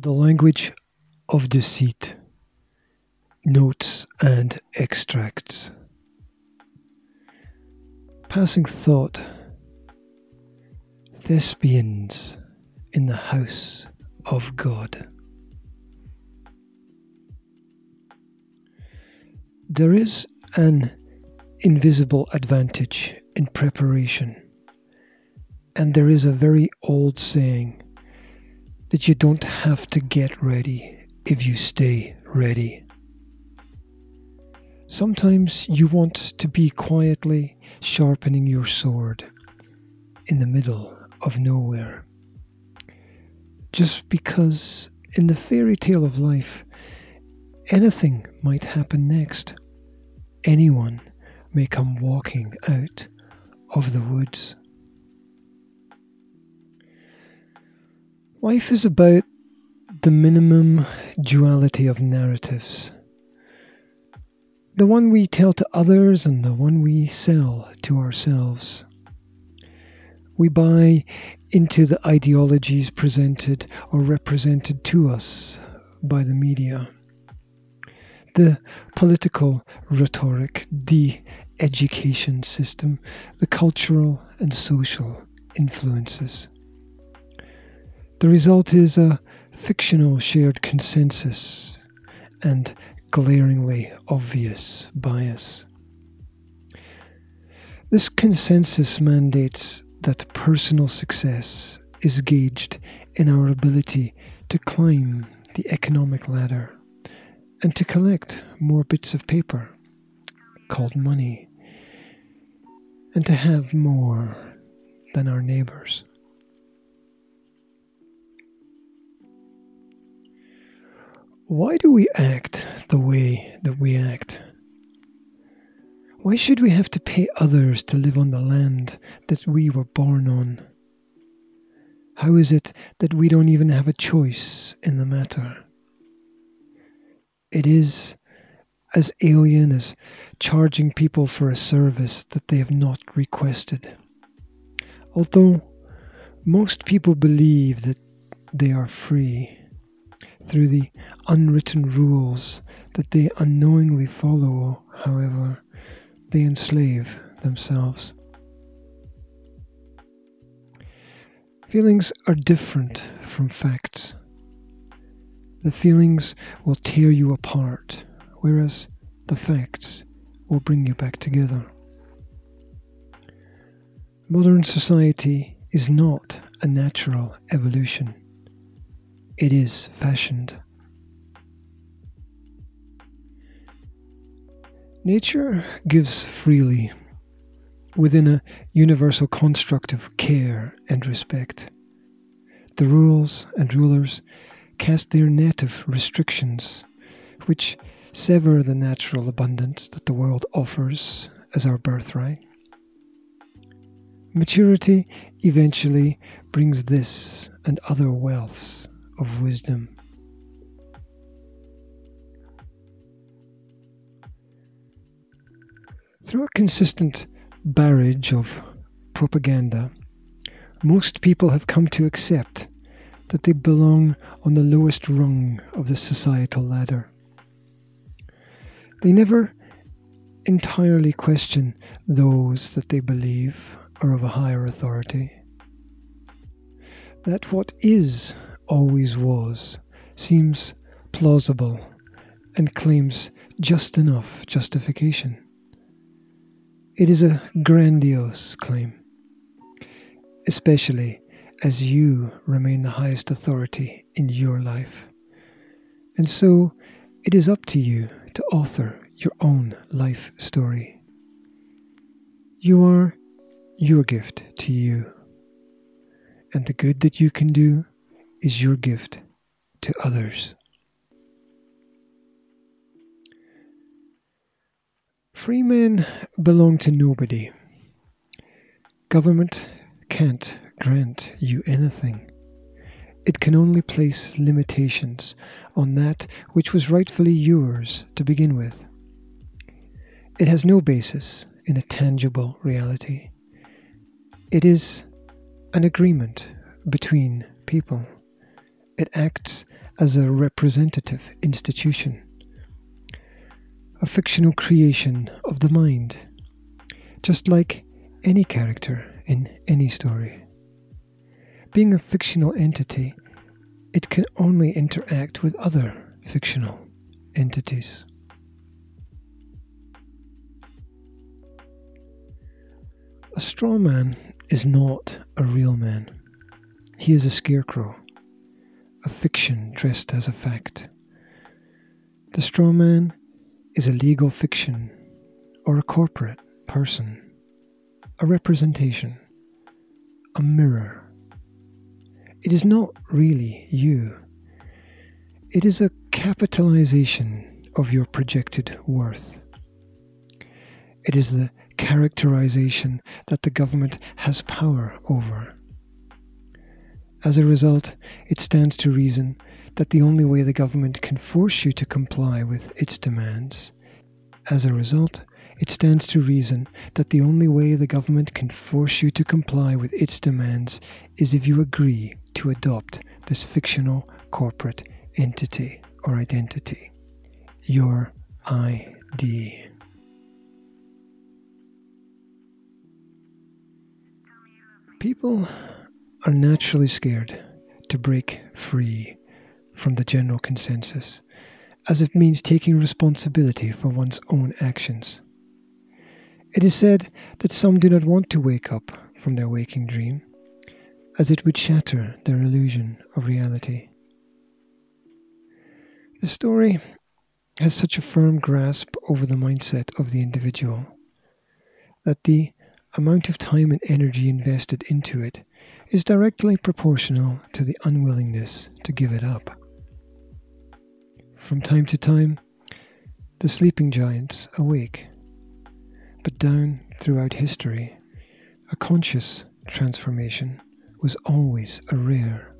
The language of deceit. Notes and extracts. Passing thought. Thespians in the house of God. There is an invisible advantage in preparation, and there is a very old saying that you don't have to get ready if you stay ready. Sometimes you want to be quietly sharpening your sword in the middle of nowhere. Just because in the fairy tale of life, anything might happen next. Anyone may come walking out of the woods. Life is about the minimum duality of narratives. The one we tell to others and the one we sell to ourselves. We buy into the ideologies presented or represented to us by the media. The political rhetoric, the education system, the cultural and social influences. The result is a fictional shared consensus and glaringly obvious bias. This consensus mandates that personal success is gauged in our ability to climb the economic ladder and to collect more bits of paper called money and to have more than our neighbors. Why do we act the way that we act? Why should we have to pay others to live on the land that we were born on? How is it that we don't even have a choice in the matter? It is as alien as charging people for a service that they have not requested. Although most people believe that they are free, through the unwritten rules that they unknowingly follow, however, they enslave themselves. Feelings are different from facts. The feelings will tear you apart, whereas the facts will bring you back together. Modern society is not a natural evolution it is fashioned. Nature gives freely within a universal construct of care and respect. The rules and rulers cast their net of restrictions, which sever the natural abundance that the world offers as our birthright. Maturity eventually brings this and other wealths of wisdom. Through a consistent barrage of propaganda, most people have come to accept that they belong on the lowest rung of the societal ladder. They never entirely question those that they believe are of a higher authority. That what is always was seems plausible and claims just enough justification. It is a grandiose claim, especially as you remain the highest authority in your life. And so it is up to you to author your own life story. You are your gift to you, and the good that you can do is your gift to others. Free men belong to nobody. Government can't grant you anything. It can only place limitations on that which was rightfully yours to begin with. It has no basis in a tangible reality. It is an agreement between people. It acts as a representative institution, a fictional creation of the mind, just like any character in any story. Being a fictional entity, it can only interact with other fictional entities. A straw man is not a real man. He is a scarecrow, a fiction dressed as a fact. The straw man is a legal fiction or a corporate person, a representation, a mirror. It is not really you. It is a capitalization of your projected worth. It is the characterization that the government has power over. As a result, it stands to reason that the only way the government can force you to comply with its demands, as a result, it stands to reason that the only way the government can force you to comply with its demands is if you agree to adopt this fictional corporate entity or identity, your ID. People are naturally scared to break free from the general consensus, as it means taking responsibility for one's own actions. It is said that some do not want to wake up from their waking dream, as it would shatter their illusion of reality. The story has such a firm grasp over the mindset of the individual that the amount of time and energy invested into it is directly proportional to the unwillingness to give it up. From time to time, the sleeping giants awake, but down throughout history, a conscious transformation was always a rare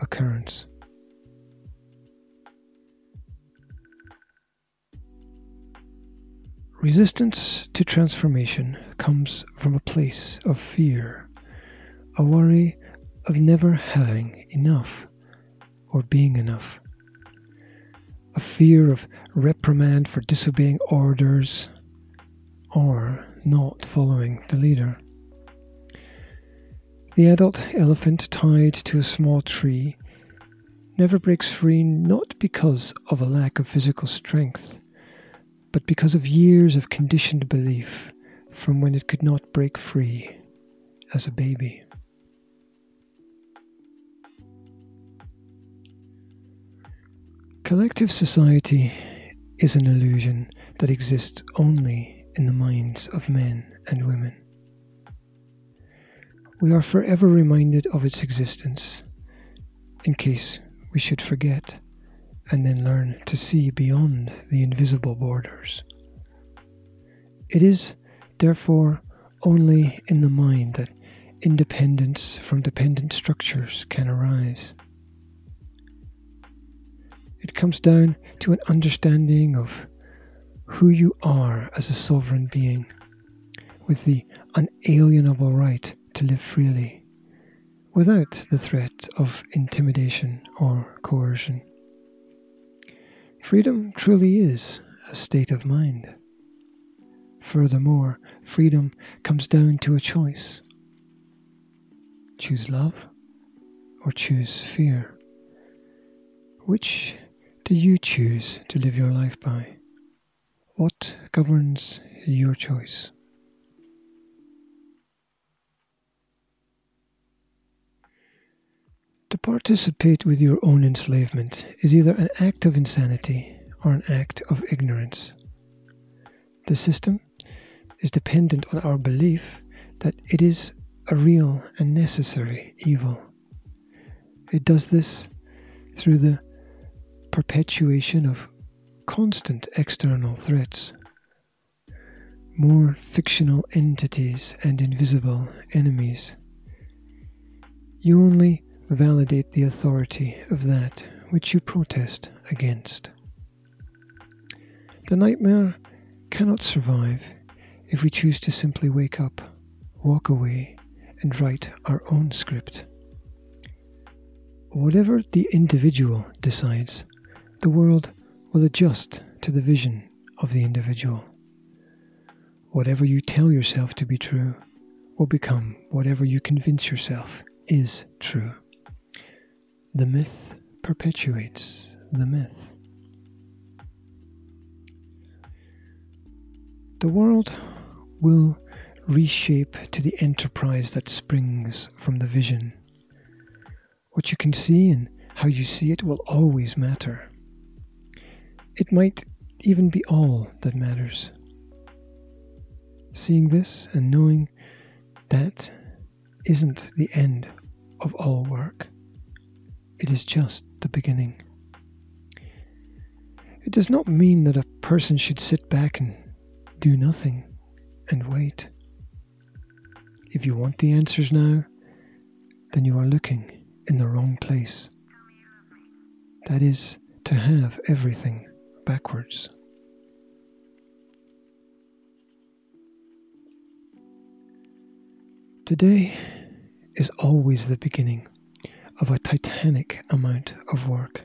occurrence. Resistance to transformation comes from a place of fear, a worry of never having enough or being enough, a fear of reprimand for disobeying orders or not following the leader. The adult elephant tied to a small tree never breaks free not because of a lack of physical strength but because of years of conditioned belief from when it could not break free as a baby. Collective society is an illusion that exists only in the minds of men and women. We are forever reminded of its existence in case we should forget and then learn to see beyond the invisible borders. It is, therefore, only in the mind that independence from dependent structures can arise. It comes down to an understanding of who you are as a sovereign being, with the unalienable right to live freely, without the threat of intimidation or coercion. Freedom truly is a state of mind. Furthermore, freedom comes down to a choice. Choose love or choose fear. Which do you choose to live your life by? What governs your choice? To participate with your own enslavement is either an act of insanity or an act of ignorance. The system is dependent on our belief that it is a real and necessary evil. It does this through the perpetuation of constant external threats, more fictional entities and invisible enemies. You only validate the authority of that which you protest against. The nightmare cannot survive if we choose to simply wake up, walk away, and write our own script. whatever the individual decides, the world will adjust to the vision of the individual. Whatever you tell yourself to be true will become whatever you convince yourself is true. The myth perpetuates the myth. The world will reshape to the enterprise that springs from the vision. What you can see and how you see it will always matter. It might even be all that matters. Seeing this and knowing that isn't the end of all work, it is just the beginning. It does not mean that a person should sit back and do nothing and wait. If you want the answers now, then you are looking in the wrong place. That is to have everything backwards. Today is always the beginning of a titanic amount of work,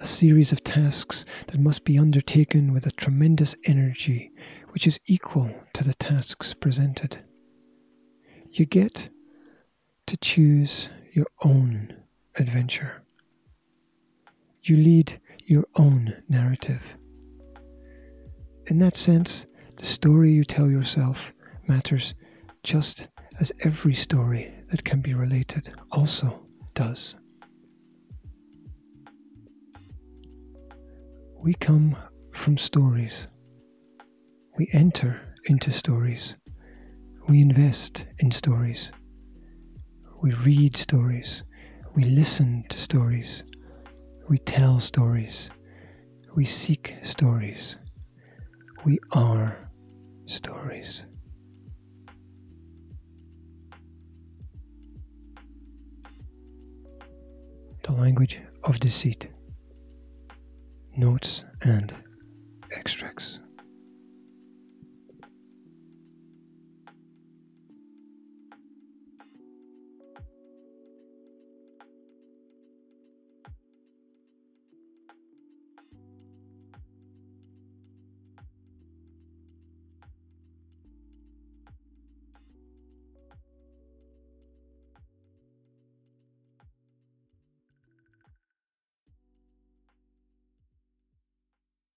a series of tasks that must be undertaken with a tremendous energy which is equal to the tasks presented. You get to choose your own adventure. You lead your own narrative. In that sense, the story you tell yourself matters just as every story that can be related also does. We come from stories. We enter into stories. We invest in stories. We read stories. We listen to stories. We tell stories. We seek stories. We are stories. the language of deceit, notes and extracts.